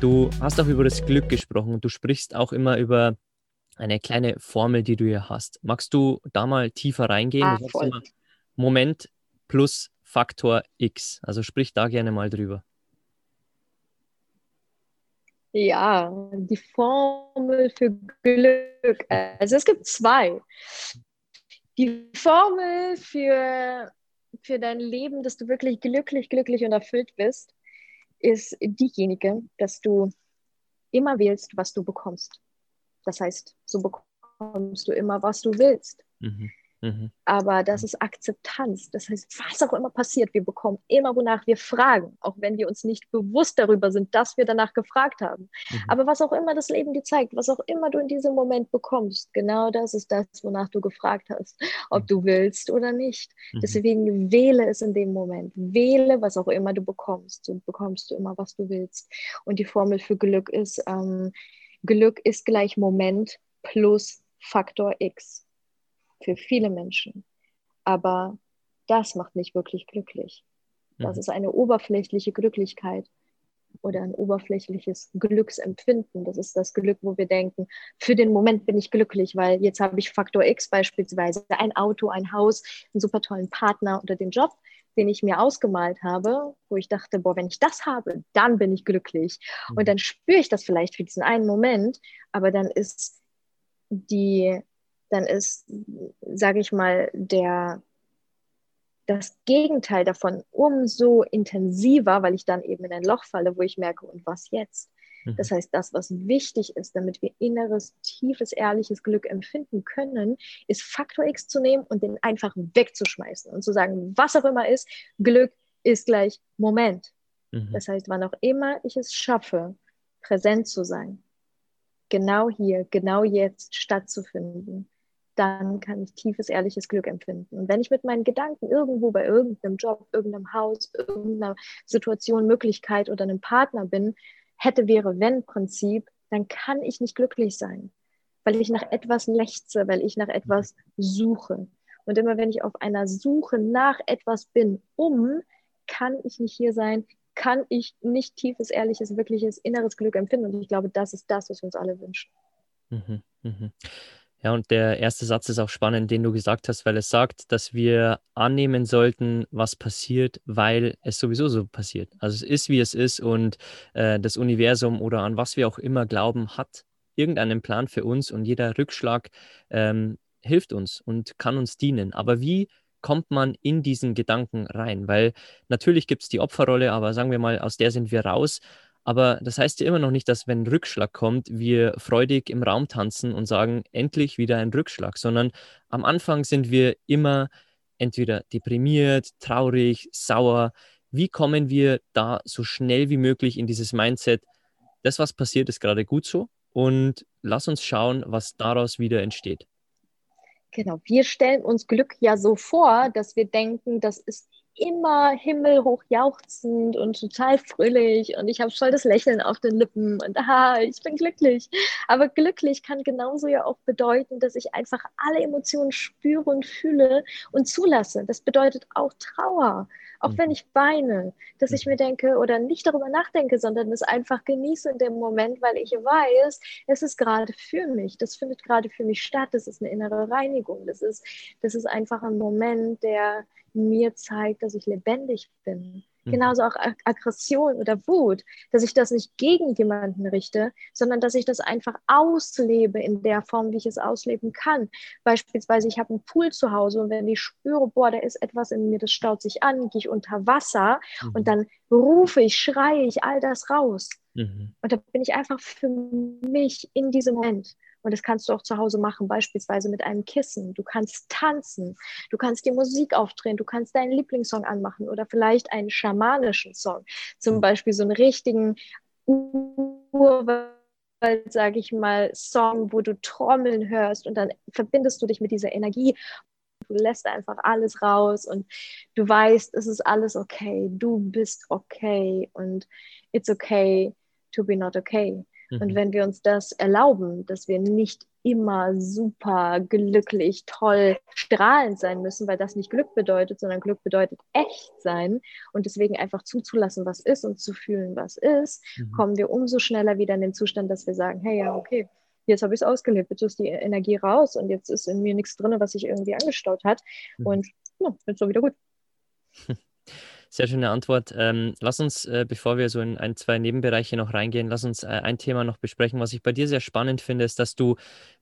Du hast auch über das Glück gesprochen und du sprichst auch immer über eine kleine Formel, die du hier hast. Magst du da mal tiefer reingehen? Ah. Moment plus Faktor X. Also sprich da gerne mal drüber. Ja, die Formel für Glück. Also es gibt zwei. Die Formel für, für dein Leben, dass du wirklich glücklich, glücklich und erfüllt bist, ist diejenige, dass du immer wählst, was du bekommst. Das heißt, so bekommst du immer, was du willst. Mhm. Mhm. Aber das ist Akzeptanz. Das heißt, was auch immer passiert, wir bekommen immer, wonach wir fragen, auch wenn wir uns nicht bewusst darüber sind, dass wir danach gefragt haben. Mhm. Aber was auch immer das Leben dir zeigt, was auch immer du in diesem Moment bekommst, genau das ist das, wonach du gefragt hast, ob mhm. du willst oder nicht. Mhm. Deswegen wähle es in dem Moment. Wähle, was auch immer du bekommst. So bekommst du immer, was du willst. Und die Formel für Glück ist, ähm, Glück ist gleich Moment plus Faktor X für viele Menschen. Aber das macht nicht wirklich glücklich. Das mhm. ist eine oberflächliche Glücklichkeit oder ein oberflächliches Glücksempfinden. Das ist das Glück, wo wir denken, für den Moment bin ich glücklich, weil jetzt habe ich Faktor X beispielsweise, ein Auto, ein Haus, einen super tollen Partner oder den Job, den ich mir ausgemalt habe, wo ich dachte, boah, wenn ich das habe, dann bin ich glücklich. Mhm. Und dann spüre ich das vielleicht für diesen einen Moment, aber dann ist die dann ist, sage ich mal, der, das Gegenteil davon umso intensiver, weil ich dann eben in ein Loch falle, wo ich merke, und was jetzt? Mhm. Das heißt, das, was wichtig ist, damit wir inneres, tiefes, ehrliches Glück empfinden können, ist Faktor X zu nehmen und den einfach wegzuschmeißen und zu sagen, was auch immer ist, Glück ist gleich Moment. Mhm. Das heißt, wann auch immer ich es schaffe, präsent zu sein, genau hier, genau jetzt stattzufinden, dann kann ich tiefes, ehrliches Glück empfinden. Und wenn ich mit meinen Gedanken irgendwo bei irgendeinem Job, irgendeinem Haus, irgendeiner Situation, Möglichkeit oder einem Partner bin, hätte, wäre, wenn Prinzip, dann kann ich nicht glücklich sein, weil ich nach etwas lechze, weil ich nach etwas suche. Und immer wenn ich auf einer Suche nach etwas bin, um, kann ich nicht hier sein, kann ich nicht tiefes, ehrliches, wirkliches, inneres Glück empfinden. Und ich glaube, das ist das, was wir uns alle wünschen. Mhm, mh. Ja, und der erste Satz ist auch spannend, den du gesagt hast, weil es sagt, dass wir annehmen sollten, was passiert, weil es sowieso so passiert. Also es ist, wie es ist und äh, das Universum oder an was wir auch immer glauben, hat irgendeinen Plan für uns und jeder Rückschlag ähm, hilft uns und kann uns dienen. Aber wie kommt man in diesen Gedanken rein? Weil natürlich gibt es die Opferrolle, aber sagen wir mal, aus der sind wir raus. Aber das heißt ja immer noch nicht, dass wenn Rückschlag kommt, wir freudig im Raum tanzen und sagen, endlich wieder ein Rückschlag, sondern am Anfang sind wir immer entweder deprimiert, traurig, sauer. Wie kommen wir da so schnell wie möglich in dieses Mindset, das, was passiert, ist gerade gut so und lass uns schauen, was daraus wieder entsteht. Genau, wir stellen uns Glück ja so vor, dass wir denken, das ist immer himmelhoch jauchzend und total fröhlich und ich habe voll das Lächeln auf den Lippen und aha, ich bin glücklich. Aber glücklich kann genauso ja auch bedeuten, dass ich einfach alle Emotionen spüre und fühle und zulasse. Das bedeutet auch Trauer, auch wenn mhm. ich weine, dass ich mir mhm. denke oder nicht darüber nachdenke, sondern es einfach genieße in dem Moment, weil ich weiß, es ist gerade für mich, das findet gerade für mich statt, das ist eine innere Reinigung, das ist, das ist einfach ein Moment, der mir zeigt, dass ich lebendig bin. Mhm. Genauso auch Aggression oder Wut, dass ich das nicht gegen jemanden richte, sondern dass ich das einfach auslebe in der Form, wie ich es ausleben kann. Beispielsweise, ich habe einen Pool zu Hause und wenn ich spüre, boah, da ist etwas in mir, das staut sich an, gehe ich unter Wasser mhm. und dann rufe ich, schreie ich all das raus. Mhm. Und da bin ich einfach für mich in diesem Moment. Und das kannst du auch zu Hause machen, beispielsweise mit einem Kissen. Du kannst tanzen, du kannst die Musik aufdrehen, du kannst deinen Lieblingssong anmachen oder vielleicht einen schamanischen Song. Zum mhm. Beispiel so einen richtigen Urwald, sage ich mal, Song, wo du Trommeln hörst und dann verbindest du dich mit dieser Energie. Du lässt einfach alles raus und du weißt, es ist alles okay. Du bist okay und it's okay to be not okay. Mhm. Und wenn wir uns das erlauben, dass wir nicht immer super glücklich, toll, strahlend sein müssen, weil das nicht Glück bedeutet, sondern Glück bedeutet echt sein und deswegen einfach zuzulassen, was ist und zu fühlen, was ist, mhm. kommen wir umso schneller wieder in den Zustand, dass wir sagen, hey, ja, okay, jetzt habe ich es ausgelebt, jetzt ist die Energie raus und jetzt ist in mir nichts drin, was sich irgendwie angestaut hat mhm. und ja, jetzt so wieder gut. Sehr schöne Antwort. Ähm, lass uns, äh, bevor wir so in ein, zwei Nebenbereiche noch reingehen, lass uns äh, ein Thema noch besprechen. Was ich bei dir sehr spannend finde, ist, dass du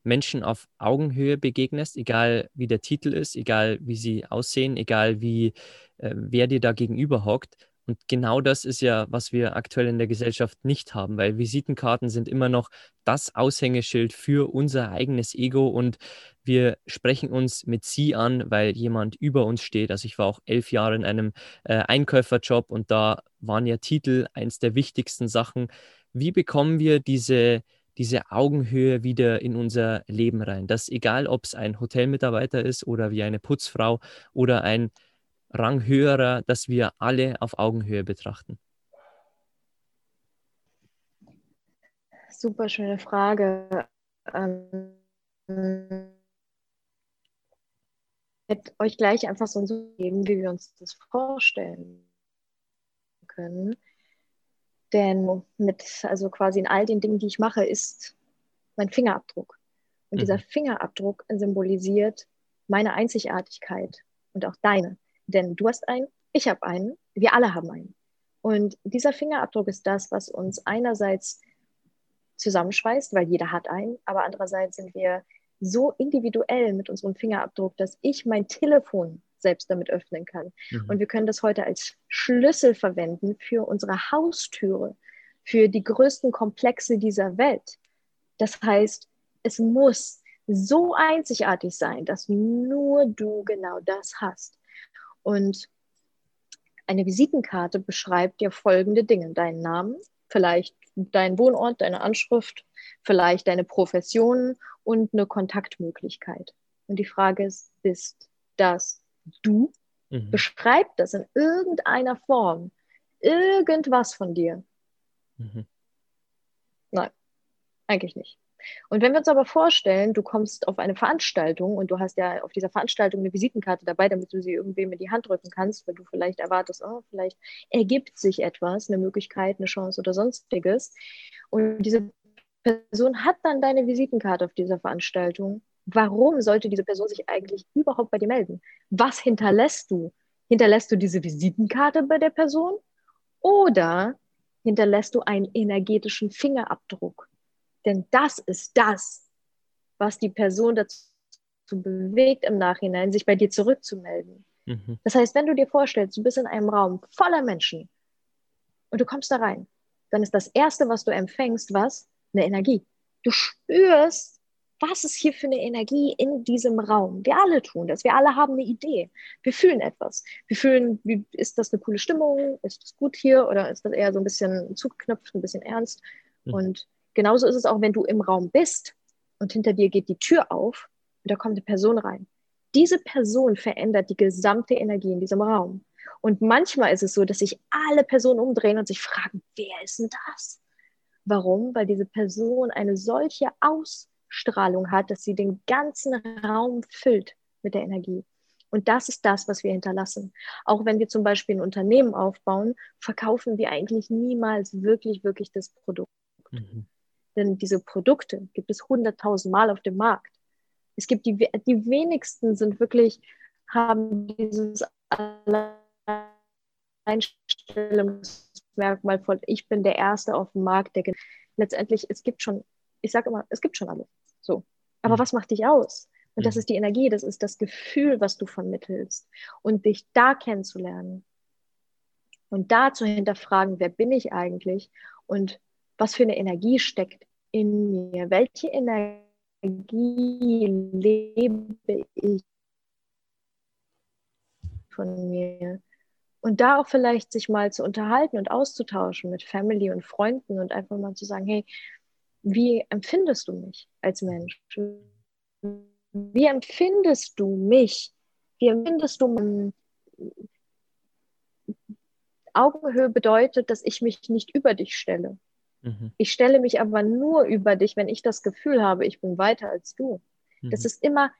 Menschen auf Augenhöhe begegnest, egal wie der Titel ist, egal wie sie aussehen, egal wie äh, wer dir da gegenüber hockt. Und genau das ist ja, was wir aktuell in der Gesellschaft nicht haben, weil Visitenkarten sind immer noch das Aushängeschild für unser eigenes Ego und wir sprechen uns mit Sie an, weil jemand über uns steht. Also ich war auch elf Jahre in einem äh, Einkäuferjob und da waren ja Titel eins der wichtigsten Sachen. Wie bekommen wir diese, diese Augenhöhe wieder in unser Leben rein? Dass egal, ob es ein Hotelmitarbeiter ist oder wie eine Putzfrau oder ein Rang höherer, dass wir alle auf Augenhöhe betrachten? Super schöne Frage. Ähm, euch gleich einfach so geben, wie wir uns das vorstellen können. Denn mit, also quasi in all den Dingen, die ich mache, ist mein Fingerabdruck. Und mhm. dieser Fingerabdruck symbolisiert meine Einzigartigkeit und auch deine. Denn du hast einen, ich habe einen, wir alle haben einen. Und dieser Fingerabdruck ist das, was uns einerseits zusammenschweißt, weil jeder hat einen, aber andererseits sind wir so individuell mit unserem Fingerabdruck, dass ich mein Telefon selbst damit öffnen kann. Mhm. Und wir können das heute als Schlüssel verwenden für unsere Haustüre, für die größten Komplexe dieser Welt. Das heißt, es muss so einzigartig sein, dass nur du genau das hast. Und eine Visitenkarte beschreibt dir folgende Dinge. Deinen Namen, vielleicht deinen Wohnort, deine Anschrift, vielleicht deine Profession und eine Kontaktmöglichkeit. Und die Frage ist, bist das du? Mhm. Beschreib das in irgendeiner Form. Irgendwas von dir. Mhm. Nein, eigentlich nicht. Und wenn wir uns aber vorstellen, du kommst auf eine Veranstaltung und du hast ja auf dieser Veranstaltung eine Visitenkarte dabei, damit du sie irgendwem in die Hand drücken kannst, weil du vielleicht erwartest, oh, vielleicht ergibt sich etwas, eine Möglichkeit, eine Chance oder sonstiges. Und diese Person hat dann deine Visitenkarte auf dieser Veranstaltung. Warum sollte diese Person sich eigentlich überhaupt bei dir melden? Was hinterlässt du? Hinterlässt du diese Visitenkarte bei der Person oder hinterlässt du einen energetischen Fingerabdruck? Denn das ist das, was die Person dazu bewegt, im Nachhinein sich bei dir zurückzumelden. Mhm. Das heißt, wenn du dir vorstellst, du bist in einem Raum voller Menschen und du kommst da rein, dann ist das Erste, was du empfängst, was? Eine Energie. Du spürst, was ist hier für eine Energie in diesem Raum? Wir alle tun das. Wir alle haben eine Idee. Wir fühlen etwas. Wir fühlen, wie, ist das eine coole Stimmung? Ist das gut hier? Oder ist das eher so ein bisschen zugeknöpft, ein bisschen ernst? Mhm. Und Genauso ist es auch, wenn du im Raum bist und hinter dir geht die Tür auf und da kommt eine Person rein. Diese Person verändert die gesamte Energie in diesem Raum. Und manchmal ist es so, dass sich alle Personen umdrehen und sich fragen, wer ist denn das? Warum? Weil diese Person eine solche Ausstrahlung hat, dass sie den ganzen Raum füllt mit der Energie. Und das ist das, was wir hinterlassen. Auch wenn wir zum Beispiel ein Unternehmen aufbauen, verkaufen wir eigentlich niemals wirklich, wirklich das Produkt. Mhm. Denn diese Produkte gibt es hunderttausend Mal auf dem Markt. Es gibt die, die wenigsten sind wirklich, haben dieses Alleinstellungsmerkmal von, ich bin der Erste auf dem Markt, der letztendlich, es gibt schon, ich sage immer, es gibt schon alle. So. Aber mhm. was macht dich aus? Und das mhm. ist die Energie, das ist das Gefühl, was du vermittelst. Und dich da kennenzulernen. Und da zu hinterfragen, wer bin ich eigentlich? Und was für eine Energie steckt in mir? Welche Energie lebe ich von mir. Und da auch vielleicht sich mal zu unterhalten und auszutauschen mit Family und Freunden und einfach mal zu sagen, hey, wie empfindest du mich als Mensch? Wie empfindest du mich? Wie empfindest du Augenhöhe bedeutet, dass ich mich nicht über dich stelle. Mhm. Ich stelle mich aber nur über dich, wenn ich das Gefühl habe, ich bin weiter als du. Mhm. Das ist immer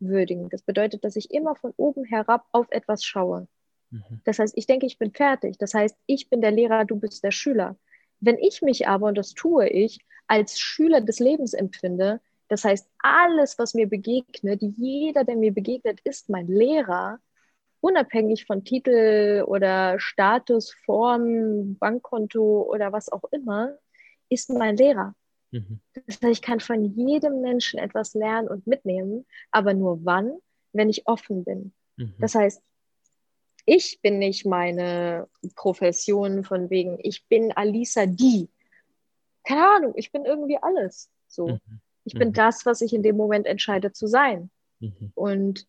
herabwürdigend. Das bedeutet, dass ich immer von oben herab auf etwas schaue. Mhm. Das heißt, ich denke, ich bin fertig. Das heißt, ich bin der Lehrer, du bist der Schüler. Wenn ich mich aber, und das tue ich, als Schüler des Lebens empfinde, das heißt, alles, was mir begegnet, jeder, der mir begegnet, ist mein Lehrer, unabhängig von Titel oder Status, Form, Bankkonto oder was auch immer, ist mein Lehrer. Mhm. Das heißt, ich kann von jedem Menschen etwas lernen und mitnehmen, aber nur wann, wenn ich offen bin. Mhm. Das heißt, ich bin nicht meine Profession von wegen, ich bin Alisa die. Keine Ahnung, ich bin irgendwie alles. So. Mhm. Ich bin mhm. das, was ich in dem Moment entscheide zu sein. Mhm. Und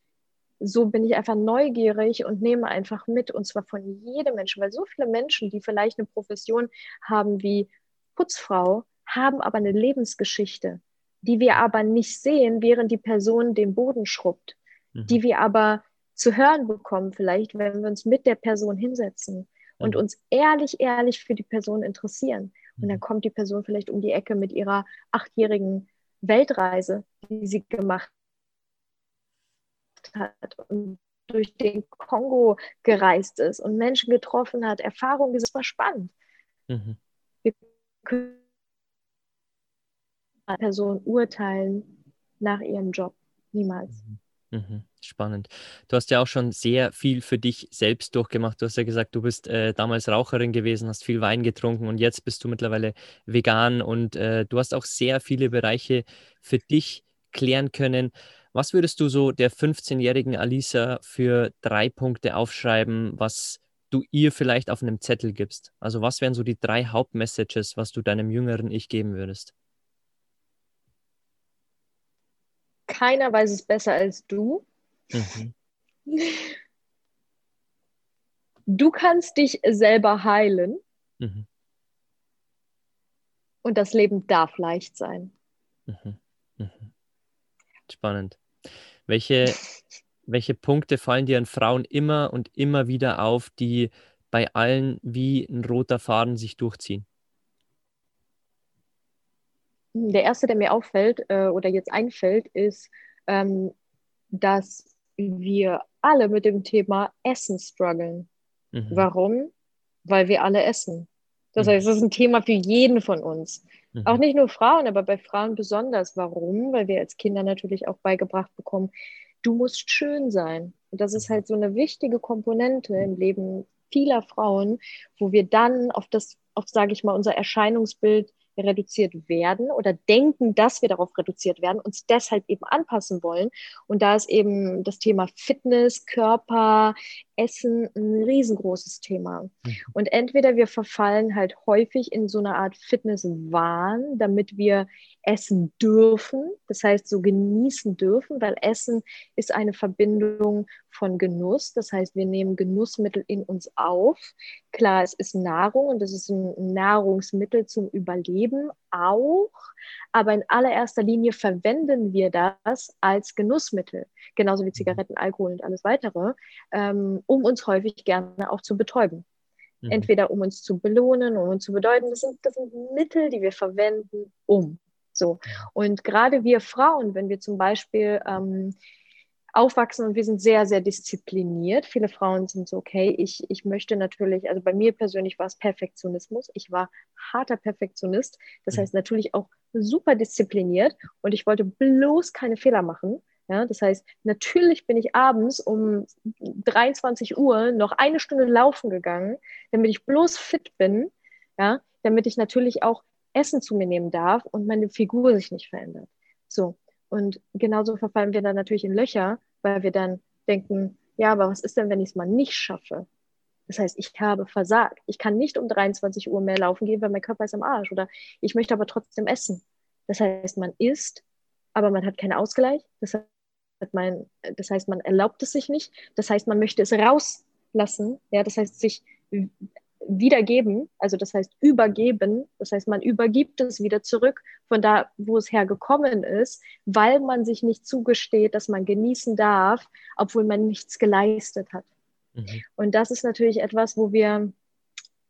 so bin ich einfach neugierig und nehme einfach mit, und zwar von jedem Menschen, weil so viele Menschen, die vielleicht eine Profession haben wie Putzfrau, haben aber eine Lebensgeschichte, die wir aber nicht sehen, während die Person den Boden schrubbt, mhm. die wir aber zu hören bekommen, vielleicht, wenn wir uns mit der Person hinsetzen und mhm. uns ehrlich, ehrlich für die Person interessieren. Und dann mhm. kommt die Person vielleicht um die Ecke mit ihrer achtjährigen Weltreise, die sie gemacht hat und durch den Kongo gereist ist und Menschen getroffen hat, Erfahrungen, das war spannend. Mhm. Wir können Person urteilen nach ihrem Job. Niemals. Mhm. mhm. Spannend. Du hast ja auch schon sehr viel für dich selbst durchgemacht. Du hast ja gesagt, du bist äh, damals Raucherin gewesen, hast viel Wein getrunken und jetzt bist du mittlerweile vegan und äh, du hast auch sehr viele Bereiche für dich klären können. Was würdest du so der 15-jährigen Alisa für drei Punkte aufschreiben, was du ihr vielleicht auf einem Zettel gibst? Also was wären so die drei Hauptmessages, was du deinem jüngeren Ich geben würdest? Keiner weiß es besser als du. Mhm. Du kannst dich selber heilen. Mhm. Und das Leben darf leicht sein. Mhm. mhm. Spannend. Welche, welche Punkte fallen dir an Frauen immer und immer wieder auf, die bei allen wie ein roter Faden sich durchziehen? Der erste, der mir auffällt äh, oder jetzt einfällt, ist, ähm, dass wir alle mit dem Thema Essen strugglen. Mhm. Warum? Weil wir alle essen. Das mhm. heißt, es ist ein Thema für jeden von uns. Mhm. Auch nicht nur Frauen, aber bei Frauen besonders. Warum? Weil wir als Kinder natürlich auch beigebracht bekommen, du musst schön sein. Und das ist mhm. halt so eine wichtige Komponente im Leben vieler Frauen, wo wir dann auf das, auf, sage ich mal, unser Erscheinungsbild reduziert werden oder denken, dass wir darauf reduziert werden, uns deshalb eben anpassen wollen. Und da ist eben das Thema Fitness, Körper, Essen ein riesengroßes Thema. Mhm. Und entweder wir verfallen halt häufig in so eine Art Fitnesswahn, damit wir essen dürfen, das heißt so genießen dürfen, weil Essen ist eine Verbindung von Genuss, das heißt wir nehmen Genussmittel in uns auf. Klar, es ist Nahrung und es ist ein Nahrungsmittel zum Überleben auch, aber in allererster Linie verwenden wir das als Genussmittel, genauso wie mhm. Zigaretten, Alkohol und alles weitere, ähm, um uns häufig gerne auch zu betäuben. Mhm. Entweder um uns zu belohnen, um uns zu bedeuten, das sind, das sind Mittel, die wir verwenden, um. So. Und gerade wir Frauen, wenn wir zum Beispiel ähm, aufwachsen und wir sind sehr, sehr diszipliniert. Viele Frauen sind so, okay, ich, ich möchte natürlich, also bei mir persönlich war es Perfektionismus. Ich war harter Perfektionist. Das mhm. heißt natürlich auch super diszipliniert und ich wollte bloß keine Fehler machen. Ja, das heißt, natürlich bin ich abends um 23 Uhr noch eine Stunde laufen gegangen, damit ich bloß fit bin, ja, damit ich natürlich auch Essen zu mir nehmen darf und meine Figur sich nicht verändert. So. Und genauso verfallen wir dann natürlich in Löcher, weil wir dann denken, ja, aber was ist denn, wenn ich es mal nicht schaffe? Das heißt, ich habe versagt. Ich kann nicht um 23 Uhr mehr laufen gehen, weil mein Körper ist am Arsch. Oder ich möchte aber trotzdem essen. Das heißt, man isst, aber man hat keinen Ausgleich. Das heißt, man, das heißt, man erlaubt es sich nicht. Das heißt, man möchte es rauslassen. Ja, das heißt, sich wiedergeben, also das heißt übergeben, das heißt man übergibt es wieder zurück von da, wo es hergekommen ist, weil man sich nicht zugesteht, dass man genießen darf, obwohl man nichts geleistet hat. Mhm. Und das ist natürlich etwas, wo wir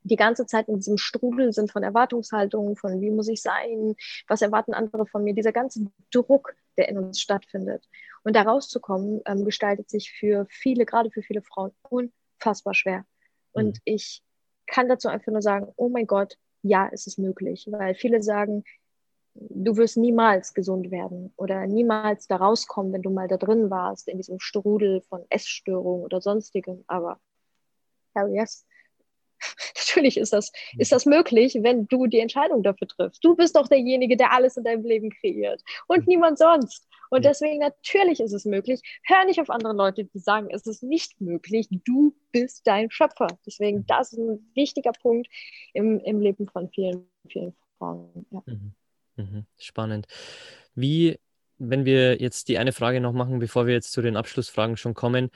die ganze Zeit in diesem Strudel sind von Erwartungshaltungen, von wie muss ich sein, was erwarten andere von mir, dieser ganze Druck, der in uns stattfindet. Und da rauszukommen, ähm, gestaltet sich für viele, gerade für viele Frauen, unfassbar schwer. Und mhm. ich kann dazu einfach nur sagen, oh mein Gott, ja, es ist möglich, weil viele sagen, du wirst niemals gesund werden oder niemals da rauskommen, wenn du mal da drin warst, in diesem Strudel von Essstörungen oder sonstigem. Aber hell yes, natürlich ist das, ist das möglich, wenn du die Entscheidung dafür triffst. Du bist doch derjenige, der alles in deinem Leben kreiert und niemand sonst. Und deswegen natürlich ist es möglich. Hör nicht auf andere Leute, die sagen, es ist nicht möglich. Du bist dein Schöpfer. Deswegen, mhm. das ist ein wichtiger Punkt im, im Leben von vielen, vielen Frauen. Ja. Mhm. Mhm. Spannend. Wie, wenn wir jetzt die eine Frage noch machen, bevor wir jetzt zu den Abschlussfragen schon kommen,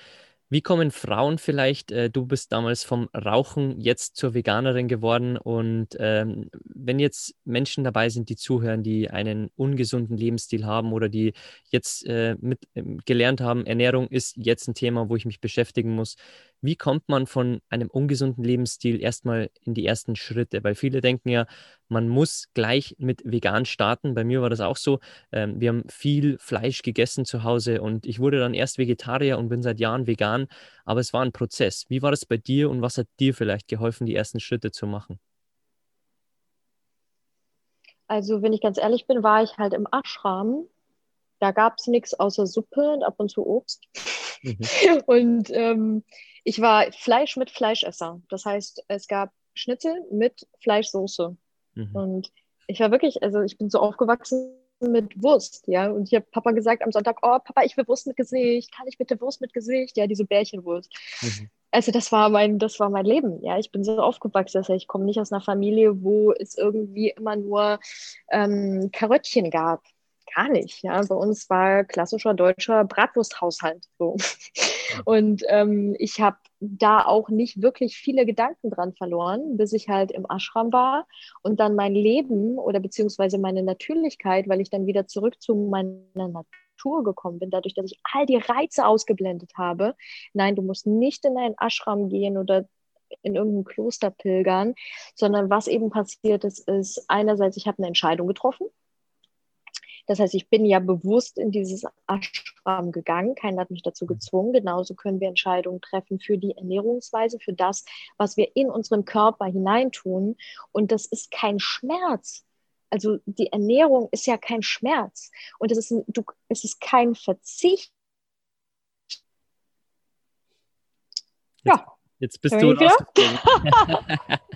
wie kommen Frauen vielleicht, äh, du bist damals vom Rauchen jetzt zur Veganerin geworden und ähm, wenn jetzt Menschen dabei sind, die zuhören, die einen ungesunden Lebensstil haben oder die jetzt äh, mit, äh, gelernt haben, Ernährung ist jetzt ein Thema, wo ich mich beschäftigen muss, wie kommt man von einem ungesunden Lebensstil erstmal in die ersten Schritte? Weil viele denken ja, man muss gleich mit vegan starten. Bei mir war das auch so. Ähm, wir haben viel Fleisch gegessen zu Hause und ich wurde dann erst Vegetarier und bin seit Jahren vegan. Aber es war ein Prozess. Wie war das bei dir und was hat dir vielleicht geholfen, die ersten Schritte zu machen? Also, wenn ich ganz ehrlich bin, war ich halt im Ashram. Da gab es nichts außer Suppe und ab und zu Obst. Mhm. Und ähm, ich war Fleisch mit Fleischesser. Das heißt, es gab Schnitzel mit Fleischsoße. Mhm. Und ich war wirklich, also ich bin so aufgewachsen mit Wurst, ja. Und ich habe Papa gesagt am Sonntag, oh Papa, ich will Wurst mit Gesicht. Kann ich bitte Wurst mit Gesicht? Ja, diese Bärchenwurst. Mhm. Also das war mein, das war mein Leben. Ja, ich bin so aufgewachsen. Also ich komme nicht aus einer Familie, wo es irgendwie immer nur ähm, Karöttchen gab gar nicht. Ja, bei uns war klassischer deutscher Bratwursthaushalt. So. Und ähm, ich habe da auch nicht wirklich viele Gedanken dran verloren, bis ich halt im Ashram war und dann mein Leben oder beziehungsweise meine Natürlichkeit, weil ich dann wieder zurück zu meiner Natur gekommen bin, dadurch, dass ich all die Reize ausgeblendet habe. Nein, du musst nicht in einen Ashram gehen oder in irgendein Kloster pilgern, sondern was eben passiert ist, ist einerseits, ich habe eine Entscheidung getroffen, das heißt, ich bin ja bewusst in dieses Ashram gegangen. Keiner hat mich dazu mhm. gezwungen. Genauso können wir Entscheidungen treffen für die Ernährungsweise, für das, was wir in unseren Körper hineintun. Und das ist kein Schmerz. Also die Ernährung ist ja kein Schmerz. Und es ist, ein, du, es ist kein Verzicht. Ja. Jetzt bist du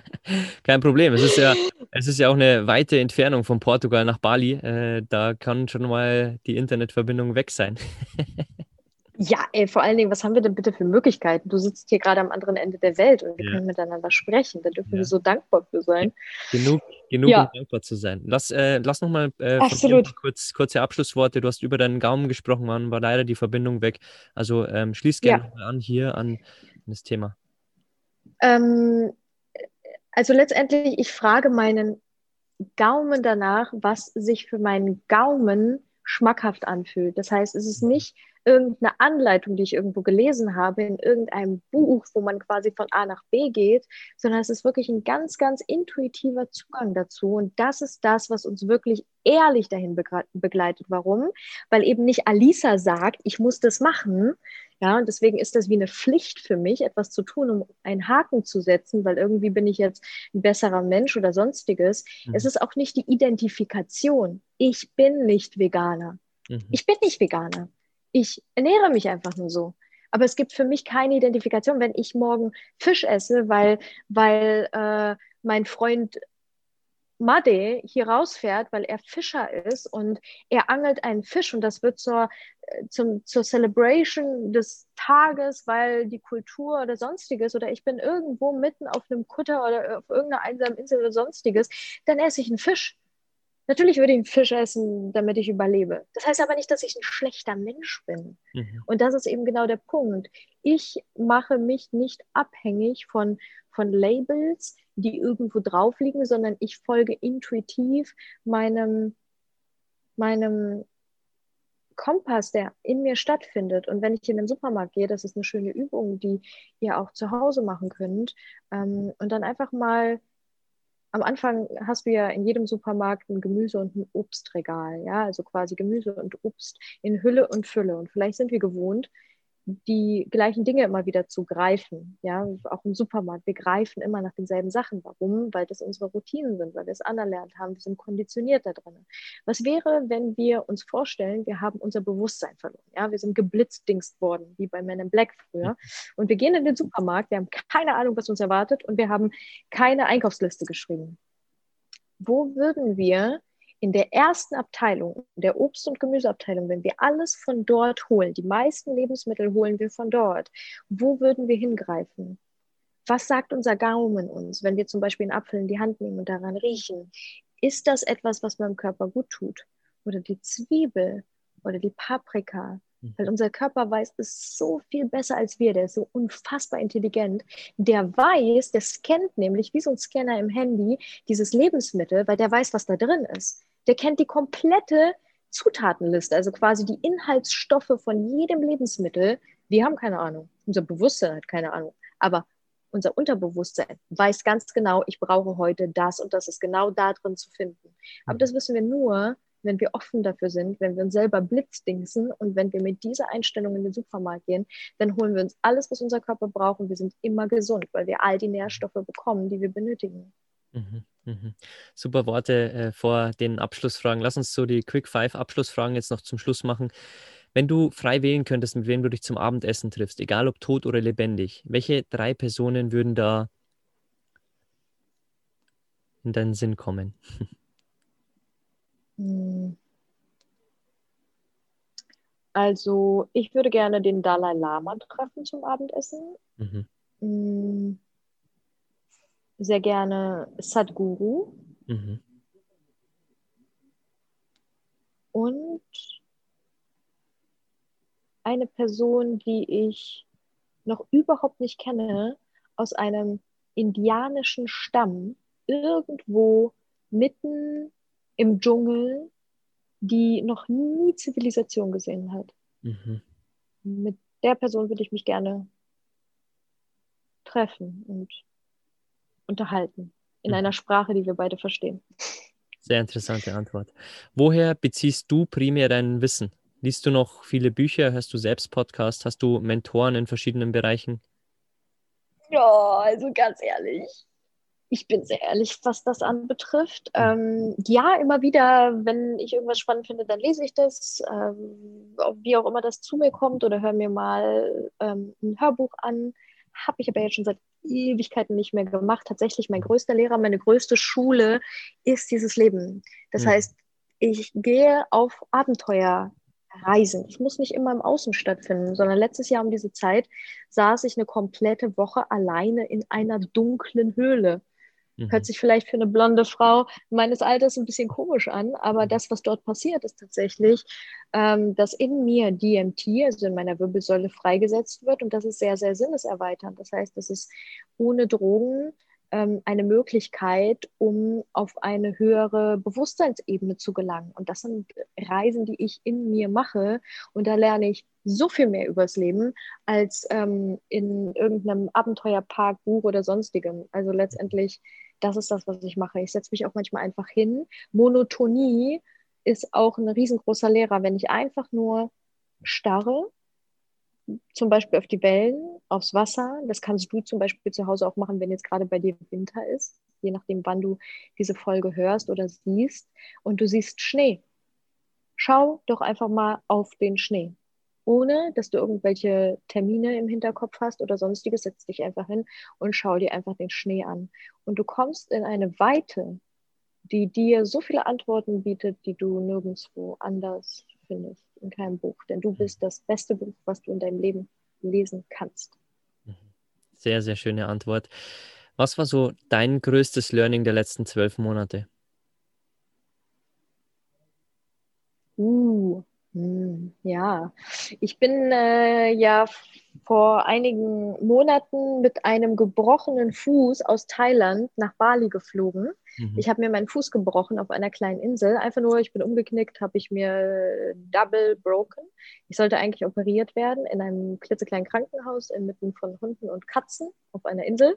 Kein Problem. Es ist ja, es ist ja auch eine weite Entfernung von Portugal nach Bali. Äh, da kann schon mal die Internetverbindung weg sein. ja, ey, vor allen Dingen, was haben wir denn bitte für Möglichkeiten? Du sitzt hier gerade am anderen Ende der Welt und wir ja. können miteinander sprechen. Da dürfen ja. wir so dankbar für sein. Genug, genug ja. um dankbar zu sein. Lass, äh, lass nochmal äh, kurz, kurze Abschlussworte. Du hast über deinen Gaumen gesprochen, man war leider die Verbindung weg. Also ähm, schließ gerne an hier an das Thema. Ähm, also letztendlich, ich frage meinen Gaumen danach, was sich für meinen Gaumen schmackhaft anfühlt. Das heißt, es ist mhm. nicht irgendeine Anleitung, die ich irgendwo gelesen habe, in irgendeinem Buch, wo man quasi von A nach B geht, sondern es ist wirklich ein ganz, ganz intuitiver Zugang dazu. Und das ist das, was uns wirklich ehrlich dahin begleitet. Warum? Weil eben nicht Alisa sagt, ich muss das machen, ja, und deswegen ist das wie eine Pflicht für mich, etwas zu tun, um einen Haken zu setzen, weil irgendwie bin ich jetzt ein besserer Mensch oder sonstiges. Mhm. Es ist auch nicht die Identifikation. Ich bin nicht Veganer. Mhm. Ich bin nicht Veganer. Ich ernähre mich einfach nur so. Aber es gibt für mich keine Identifikation, wenn ich morgen Fisch esse, weil, weil äh, mein Freund Made hier rausfährt, weil er Fischer ist und er angelt einen Fisch und das wird zur, äh, zum, zur Celebration des Tages, weil die Kultur oder sonstiges oder ich bin irgendwo mitten auf einem Kutter oder auf irgendeiner einsamen Insel oder sonstiges, dann esse ich einen Fisch. Natürlich würde ich einen Fisch essen, damit ich überlebe. Das heißt aber nicht, dass ich ein schlechter Mensch bin. Mhm. Und das ist eben genau der Punkt. Ich mache mich nicht abhängig von, von Labels, die irgendwo drauf liegen, sondern ich folge intuitiv meinem, meinem Kompass, der in mir stattfindet. Und wenn ich in den Supermarkt gehe, das ist eine schöne Übung, die ihr auch zu Hause machen könnt. Ähm, und dann einfach mal am Anfang hast du ja in jedem Supermarkt ein Gemüse- und ein Obstregal, ja, also quasi Gemüse und Obst in Hülle und Fülle. Und vielleicht sind wir gewohnt, die gleichen Dinge immer wieder zu greifen. Ja, auch im Supermarkt. Wir greifen immer nach denselben Sachen. Warum? Weil das unsere Routinen sind, weil wir es anerlernt haben. Wir sind konditioniert da drin. Was wäre, wenn wir uns vorstellen, wir haben unser Bewusstsein verloren? Ja, wir sind geblitzdingst worden, wie bei Men in Black früher. Und wir gehen in den Supermarkt, wir haben keine Ahnung, was uns erwartet und wir haben keine Einkaufsliste geschrieben. Wo würden wir in der ersten Abteilung, der Obst- und Gemüseabteilung, wenn wir alles von dort holen, die meisten Lebensmittel holen wir von dort, wo würden wir hingreifen? Was sagt unser Gaumen uns, wenn wir zum Beispiel einen Apfel in die Hand nehmen und daran riechen? Ist das etwas, was meinem Körper gut tut? Oder die Zwiebel oder die Paprika? Mhm. Weil unser Körper weiß es so viel besser als wir. Der ist so unfassbar intelligent. Der weiß, der scannt nämlich wie so ein Scanner im Handy dieses Lebensmittel, weil der weiß, was da drin ist der kennt die komplette Zutatenliste, also quasi die Inhaltsstoffe von jedem Lebensmittel. Wir haben keine Ahnung. Unser Bewusstsein hat keine Ahnung. Aber unser Unterbewusstsein weiß ganz genau, ich brauche heute das und das ist genau da drin zu finden. Aber das wissen wir nur, wenn wir offen dafür sind, wenn wir uns selber blitzdingsen und wenn wir mit dieser Einstellung in den Supermarkt gehen, dann holen wir uns alles, was unser Körper braucht und wir sind immer gesund, weil wir all die Nährstoffe bekommen, die wir benötigen. Mhm. Mhm. Super Worte äh, vor den Abschlussfragen. Lass uns so die Quick Five Abschlussfragen jetzt noch zum Schluss machen. Wenn du frei wählen könntest, mit wem du dich zum Abendessen triffst, egal ob tot oder lebendig, welche drei Personen würden da in deinen Sinn kommen? Hm. Also, ich würde gerne den Dalai Lama treffen zum Abendessen. Mhm. Hm sehr gerne Sadhguru. Mhm. Und eine Person, die ich noch überhaupt nicht kenne, aus einem indianischen Stamm, irgendwo mitten im Dschungel, die noch nie Zivilisation gesehen hat. Mhm. Mit der Person würde ich mich gerne treffen und unterhalten. In mhm. einer Sprache, die wir beide verstehen. Sehr interessante Antwort. Woher beziehst du primär dein Wissen? Liest du noch viele Bücher? Hörst du selbst Podcasts? Hast du Mentoren in verschiedenen Bereichen? Ja, also ganz ehrlich. Ich bin sehr ehrlich, was das anbetrifft. Mhm. Ähm, ja, immer wieder, wenn ich irgendwas spannend finde, dann lese ich das, ähm, wie auch immer das zu mir kommt oder höre mir mal ähm, ein Hörbuch an. Habe ich aber jetzt schon seit Ewigkeiten nicht mehr gemacht. Tatsächlich mein größter Lehrer, meine größte Schule ist dieses Leben. Das mhm. heißt, ich gehe auf Abenteuerreisen. Es muss nicht immer im Außen stattfinden, sondern letztes Jahr um diese Zeit saß ich eine komplette Woche alleine in einer dunklen Höhle. Mhm. Hört sich vielleicht für eine blonde Frau meines Alters ein bisschen komisch an, aber mhm. das, was dort passiert, ist tatsächlich, ähm, dass in mir DMT, also in meiner Wirbelsäule, freigesetzt wird und das ist sehr, sehr sinneserweiternd. Das heißt, es ist ohne Drogen ähm, eine Möglichkeit, um auf eine höhere Bewusstseinsebene zu gelangen. Und das sind Reisen, die ich in mir mache und da lerne ich so viel mehr übers Leben als ähm, in irgendeinem Abenteuerpark, Buch oder sonstigem. Also letztendlich das ist das, was ich mache. Ich setze mich auch manchmal einfach hin. Monotonie ist auch ein riesengroßer Lehrer. Wenn ich einfach nur starre, zum Beispiel auf die Wellen, aufs Wasser, das kannst du zum Beispiel zu Hause auch machen, wenn jetzt gerade bei dir Winter ist, je nachdem, wann du diese Folge hörst oder siehst, und du siehst Schnee. Schau doch einfach mal auf den Schnee ohne dass du irgendwelche Termine im Hinterkopf hast oder sonstiges, setz dich einfach hin und schau dir einfach den Schnee an. Und du kommst in eine Weite, die dir so viele Antworten bietet, die du nirgendwo anders findest, in keinem Buch. Denn du bist das beste Buch, was du in deinem Leben lesen kannst. Mhm. Sehr, sehr schöne Antwort. Was war so dein größtes Learning der letzten zwölf Monate? Hm, ja, ich bin äh, ja vor einigen Monaten mit einem gebrochenen Fuß aus Thailand nach Bali geflogen. Mhm. Ich habe mir meinen Fuß gebrochen auf einer kleinen Insel. Einfach nur, ich bin umgeknickt, habe ich mir double broken. Ich sollte eigentlich operiert werden in einem klitzekleinen Krankenhaus inmitten von Hunden und Katzen auf einer Insel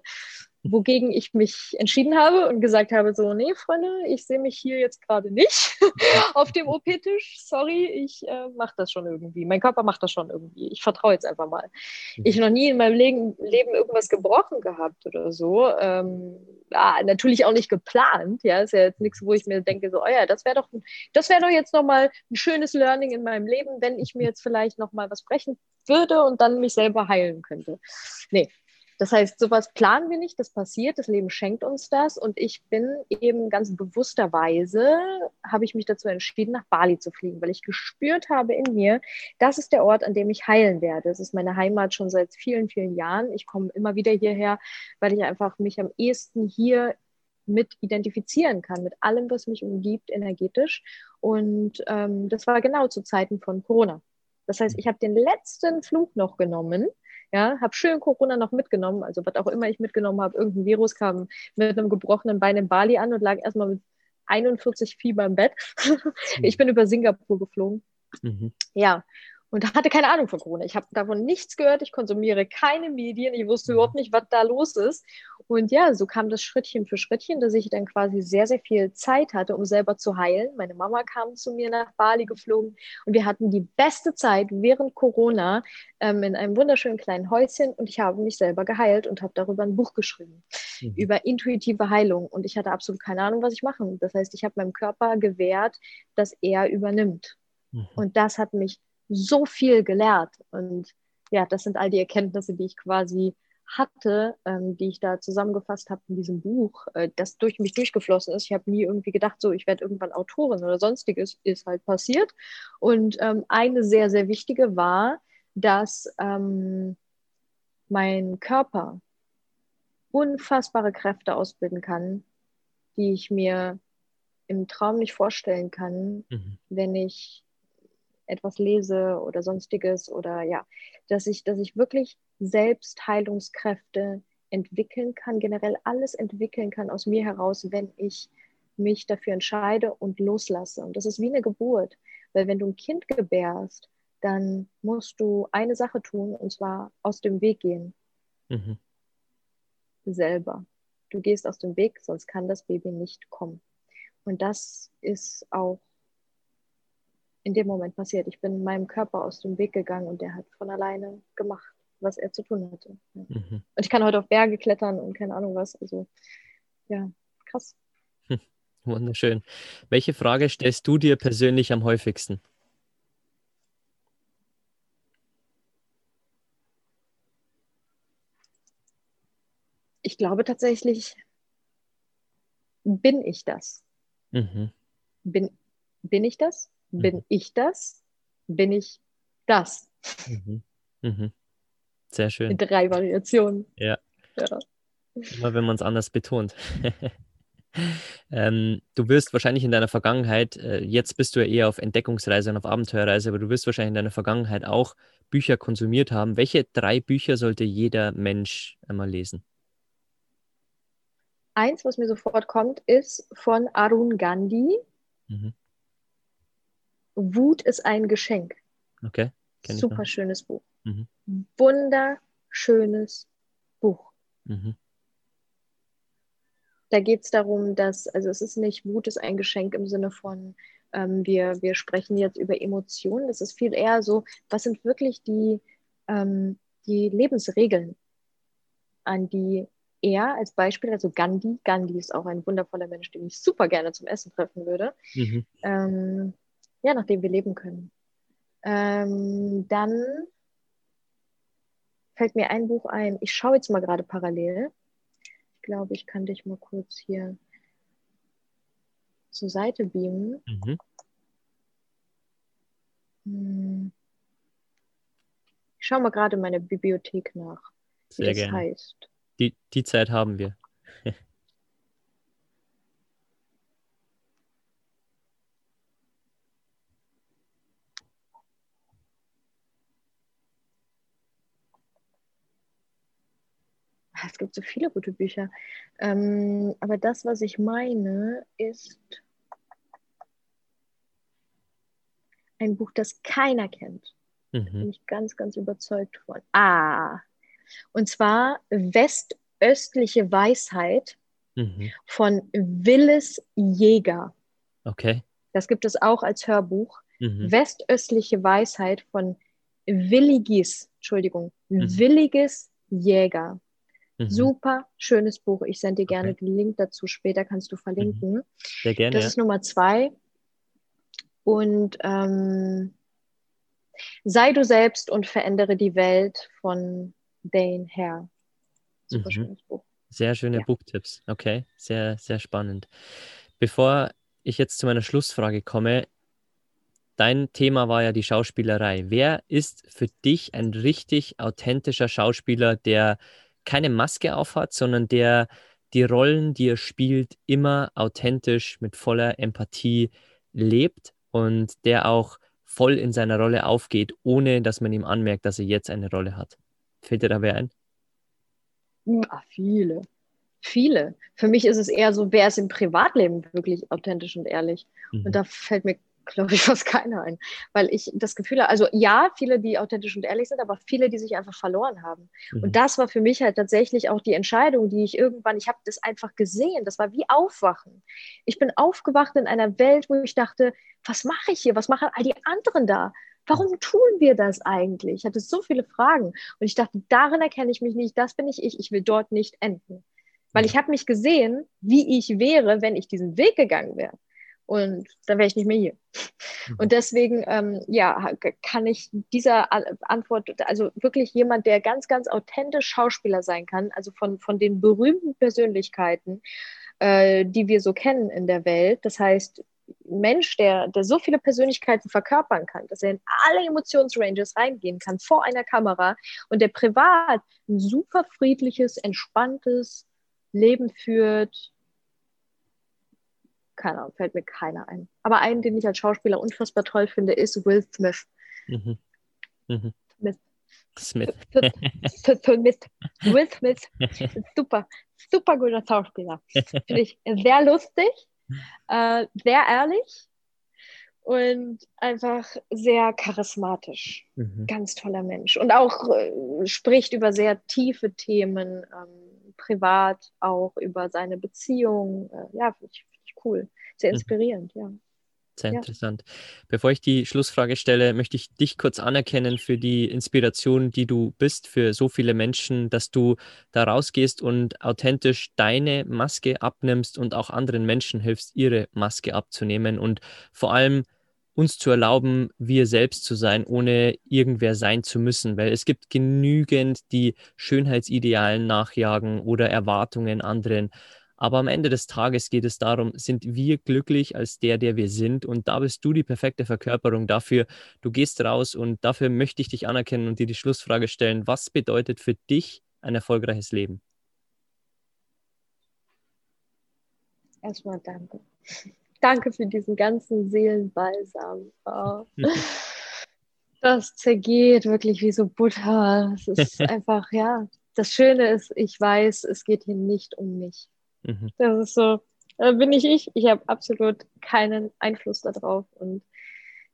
wogegen ich mich entschieden habe und gesagt habe, so, nee, Freunde, ich sehe mich hier jetzt gerade nicht auf dem OP-Tisch. Sorry, ich äh, mache das schon irgendwie. Mein Körper macht das schon irgendwie. Ich vertraue jetzt einfach mal. Ich noch nie in meinem Leben, Leben irgendwas gebrochen gehabt oder so. Ähm, ja, natürlich auch nicht geplant. Ja, ist ja jetzt nichts, wo ich mir denke, so, oh ja, das wäre doch, das wäre doch jetzt nochmal ein schönes Learning in meinem Leben, wenn ich mir jetzt vielleicht nochmal was brechen würde und dann mich selber heilen könnte. Nee, das heißt, sowas planen wir nicht, das passiert, das Leben schenkt uns das und ich bin eben ganz bewussterweise, habe ich mich dazu entschieden, nach Bali zu fliegen, weil ich gespürt habe in mir, das ist der Ort, an dem ich heilen werde. Es ist meine Heimat schon seit vielen, vielen Jahren. Ich komme immer wieder hierher, weil ich einfach mich am ehesten hier mit identifizieren kann, mit allem, was mich umgibt, energetisch. Und ähm, das war genau zu Zeiten von Corona. Das heißt, ich habe den letzten Flug noch genommen ja, habe schön Corona noch mitgenommen, also was auch immer ich mitgenommen habe, irgendein Virus kam mit einem gebrochenen Bein in Bali an und lag erstmal mit 41 Fieber im Bett. ich bin über Singapur geflogen. Mhm. Ja, und hatte keine Ahnung von Corona. Ich habe davon nichts gehört, ich konsumiere keine Medien, ich wusste überhaupt nicht, was da los ist. Und ja, so kam das Schrittchen für Schrittchen, dass ich dann quasi sehr, sehr viel Zeit hatte, um selber zu heilen. Meine Mama kam zu mir nach Bali geflogen und wir hatten die beste Zeit während Corona ähm, in einem wunderschönen kleinen Häuschen und ich habe mich selber geheilt und habe darüber ein Buch geschrieben, mhm. über intuitive Heilung. Und ich hatte absolut keine Ahnung, was ich machen. Das heißt, ich habe meinem Körper gewährt, dass er übernimmt. Mhm. Und das hat mich so viel gelehrt. Und ja, das sind all die Erkenntnisse, die ich quasi hatte, ähm, die ich da zusammengefasst habe in diesem Buch, äh, das durch mich durchgeflossen ist. Ich habe nie irgendwie gedacht, so ich werde irgendwann Autorin oder sonstiges, ist halt passiert. Und ähm, eine sehr, sehr wichtige war, dass ähm, mein Körper unfassbare Kräfte ausbilden kann, die ich mir im Traum nicht vorstellen kann, mhm. wenn ich etwas lese oder sonstiges oder ja, dass ich, dass ich wirklich selbst Heilungskräfte entwickeln kann, generell alles entwickeln kann aus mir heraus, wenn ich mich dafür entscheide und loslasse. Und das ist wie eine Geburt, weil wenn du ein Kind gebärst, dann musst du eine Sache tun und zwar aus dem Weg gehen. Mhm. Selber. Du gehst aus dem Weg, sonst kann das Baby nicht kommen. Und das ist auch in dem Moment passiert. Ich bin meinem Körper aus dem Weg gegangen und der hat von alleine gemacht, was er zu tun hatte. Mhm. Und ich kann heute auf Berge klettern und keine Ahnung was. Also ja, krass. Hm, wunderschön. Welche Frage stellst du dir persönlich am häufigsten? Ich glaube tatsächlich, bin ich das? Mhm. Bin, bin ich das? Bin mhm. ich das? Bin ich das? Mhm. Sehr schön. In drei Variationen. Ja. ja. Immer wenn man es anders betont. ähm, du wirst wahrscheinlich in deiner Vergangenheit, äh, jetzt bist du ja eher auf Entdeckungsreise und auf Abenteuerreise, aber du wirst wahrscheinlich in deiner Vergangenheit auch Bücher konsumiert haben. Welche drei Bücher sollte jeder Mensch einmal lesen? Eins, was mir sofort kommt, ist von Arun Gandhi. Mhm. Wut ist ein Geschenk. Okay. Super schönes Buch. Mhm. Wunderschönes Buch. Mhm. Da geht es darum, dass, also es ist nicht, Wut ist ein Geschenk im Sinne von, ähm, wir, wir sprechen jetzt über Emotionen. Es ist viel eher so, was sind wirklich die, ähm, die Lebensregeln, an die er als Beispiel, also Gandhi, Gandhi ist auch ein wundervoller Mensch, den ich super gerne zum Essen treffen würde, mhm. ähm, ja, nach dem wir leben können. Ähm, dann fällt mir ein Buch ein. Ich schaue jetzt mal gerade parallel. Ich glaube, ich kann dich mal kurz hier zur Seite beamen. Mhm. Hm. Ich schaue mal gerade meine Bibliothek nach. Sehr gerne. Heißt. Die, die Zeit haben wir. es gibt so viele gute Bücher. Ähm, aber das, was ich meine, ist ein Buch, das keiner kennt. Mhm. Da bin ich ganz, ganz überzeugt von. Ah, und zwar Westöstliche Weisheit mhm. von Willis Jäger. Okay. Das gibt es auch als Hörbuch. Mhm. Westöstliche Weisheit von Willigis, Entschuldigung, mhm. Williges Jäger. Mhm. Super schönes Buch. Ich sende dir gerne okay. den Link dazu. Später kannst du verlinken. Mhm. Sehr gerne. Das ist Nummer zwei. Und ähm, sei du selbst und verändere die Welt von Dane Hare. Super mhm. schönes Buch. Sehr schöne ja. Buchtipps. Okay, sehr, sehr spannend. Bevor ich jetzt zu meiner Schlussfrage komme, dein Thema war ja die Schauspielerei. Wer ist für dich ein richtig authentischer Schauspieler, der keine Maske aufhat, sondern der die Rollen, die er spielt, immer authentisch mit voller Empathie lebt und der auch voll in seiner Rolle aufgeht, ohne dass man ihm anmerkt, dass er jetzt eine Rolle hat? Fällt dir da wer ein? Ja, viele. Viele. Für mich ist es eher so, wer ist im Privatleben wirklich authentisch und ehrlich? Mhm. Und da fällt mir glaube ich, fast keiner ein. Weil ich das Gefühl habe, also ja, viele, die authentisch und ehrlich sind, aber viele, die sich einfach verloren haben. Mhm. Und das war für mich halt tatsächlich auch die Entscheidung, die ich irgendwann, ich habe das einfach gesehen. Das war wie Aufwachen. Ich bin aufgewacht in einer Welt, wo ich dachte, was mache ich hier? Was machen all die anderen da? Warum tun wir das eigentlich? Ich hatte so viele Fragen. Und ich dachte, darin erkenne ich mich nicht, das bin ich ich, ich will dort nicht enden. Weil ich habe mich gesehen, wie ich wäre, wenn ich diesen Weg gegangen wäre und dann wäre ich nicht mehr hier. Mhm. Und deswegen, ähm, ja, kann ich dieser Antwort, also wirklich jemand, der ganz, ganz authentisch Schauspieler sein kann, also von, von den berühmten Persönlichkeiten, äh, die wir so kennen in der Welt. Das heißt, Mensch, der, der so viele Persönlichkeiten verkörpern kann, dass er in alle Emotionsranges reingehen kann vor einer Kamera und der privat ein super friedliches, entspanntes Leben führt, keine Ahnung, fällt mir keiner ein. Aber einen, den ich als Schauspieler unfassbar toll finde, ist Will Smith. Mhm. Mhm. Smith. Smith. Smith. Will Smith. Super, super guter Schauspieler. Finde ich sehr lustig, äh, sehr ehrlich und einfach sehr charismatisch. Mhm. Ganz toller Mensch. Und auch äh, spricht über sehr tiefe Themen, ähm, privat, auch über seine Beziehung. Äh, ja, ich, cool, sehr mhm. inspirierend, ja. Sehr ja. interessant. Bevor ich die Schlussfrage stelle, möchte ich dich kurz anerkennen für die Inspiration, die du bist für so viele Menschen, dass du da rausgehst und authentisch deine Maske abnimmst und auch anderen Menschen hilfst, ihre Maske abzunehmen und vor allem uns zu erlauben, wir selbst zu sein, ohne irgendwer sein zu müssen, weil es gibt genügend, die Schönheitsidealen nachjagen oder Erwartungen anderen. Aber am Ende des Tages geht es darum, sind wir glücklich als der, der wir sind? Und da bist du die perfekte Verkörperung dafür. Du gehst raus und dafür möchte ich dich anerkennen und dir die Schlussfrage stellen. Was bedeutet für dich ein erfolgreiches Leben? Erstmal danke. Danke für diesen ganzen Seelenbalsam. Oh. Das zergeht wirklich wie so Butter. Es ist einfach, ja. Das Schöne ist, ich weiß, es geht hier nicht um mich. Mhm. Das ist so, da bin ich ich. Ich habe absolut keinen Einfluss darauf. Und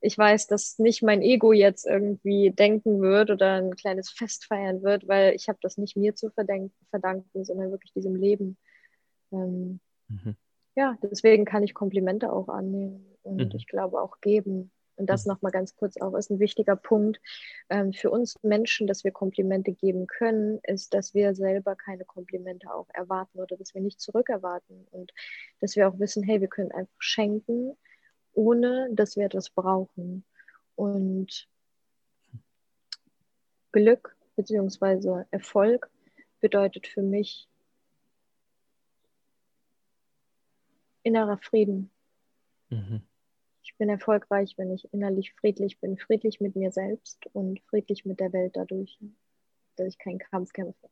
ich weiß, dass nicht mein Ego jetzt irgendwie denken wird oder ein kleines Fest feiern wird, weil ich habe das nicht mir zu verdanken, sondern wirklich diesem Leben. Ähm, mhm. Ja, deswegen kann ich Komplimente auch annehmen und mhm. ich glaube auch geben. Und das mhm. nochmal ganz kurz auch ist ein wichtiger Punkt ähm, für uns Menschen, dass wir Komplimente geben können, ist, dass wir selber keine Komplimente auch erwarten oder dass wir nicht zurückerwarten und dass wir auch wissen, hey, wir können einfach schenken, ohne dass wir etwas brauchen. Und Glück bzw. Erfolg bedeutet für mich innerer Frieden. Mhm ich bin erfolgreich, wenn ich innerlich friedlich bin, friedlich mit mir selbst und friedlich mit der Welt dadurch, dass ich keinen Kampf kämpfe.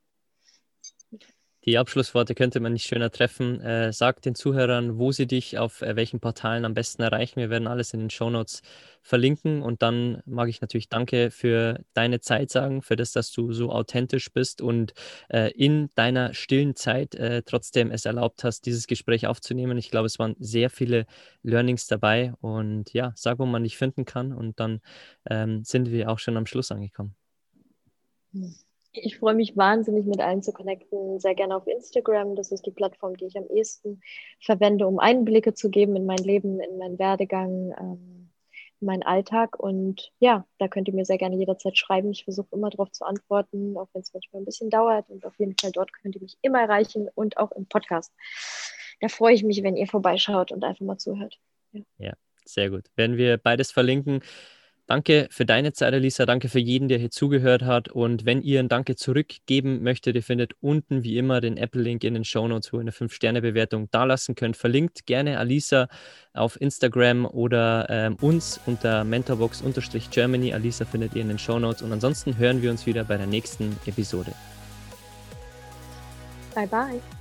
Die Abschlussworte könnte man nicht schöner treffen. Äh, sag den Zuhörern, wo sie dich auf äh, welchen Portalen am besten erreichen. Wir werden alles in den Shownotes verlinken. Und dann mag ich natürlich Danke für deine Zeit sagen, für das, dass du so authentisch bist und äh, in deiner stillen Zeit äh, trotzdem es erlaubt hast, dieses Gespräch aufzunehmen. Ich glaube, es waren sehr viele Learnings dabei. Und ja, sag, wo man dich finden kann. Und dann ähm, sind wir auch schon am Schluss angekommen. Hm. Ich freue mich wahnsinnig, mit allen zu connecten. Sehr gerne auf Instagram. Das ist die Plattform, die ich am ehesten verwende, um Einblicke zu geben in mein Leben, in meinen Werdegang, ähm, in meinen Alltag. Und ja, da könnt ihr mir sehr gerne jederzeit schreiben. Ich versuche immer darauf zu antworten, auch wenn es manchmal ein bisschen dauert. Und auf jeden Fall dort könnt ihr mich immer erreichen und auch im Podcast. Da freue ich mich, wenn ihr vorbeischaut und einfach mal zuhört. ja, ja sehr gut. Werden wir beides verlinken. Danke für deine Zeit, Elisa. Danke für jeden, der hier zugehört hat. Und wenn ihr ein Danke zurückgeben möchtet, ihr findet unten wie immer den Apple-Link in den Show Notes, wo ihr eine 5-Sterne-Bewertung dalassen könnt. Verlinkt gerne Alisa auf Instagram oder ähm, uns unter mentorbox-germany. Alisa findet ihr in den Show Notes. Und ansonsten hören wir uns wieder bei der nächsten Episode. Bye, bye.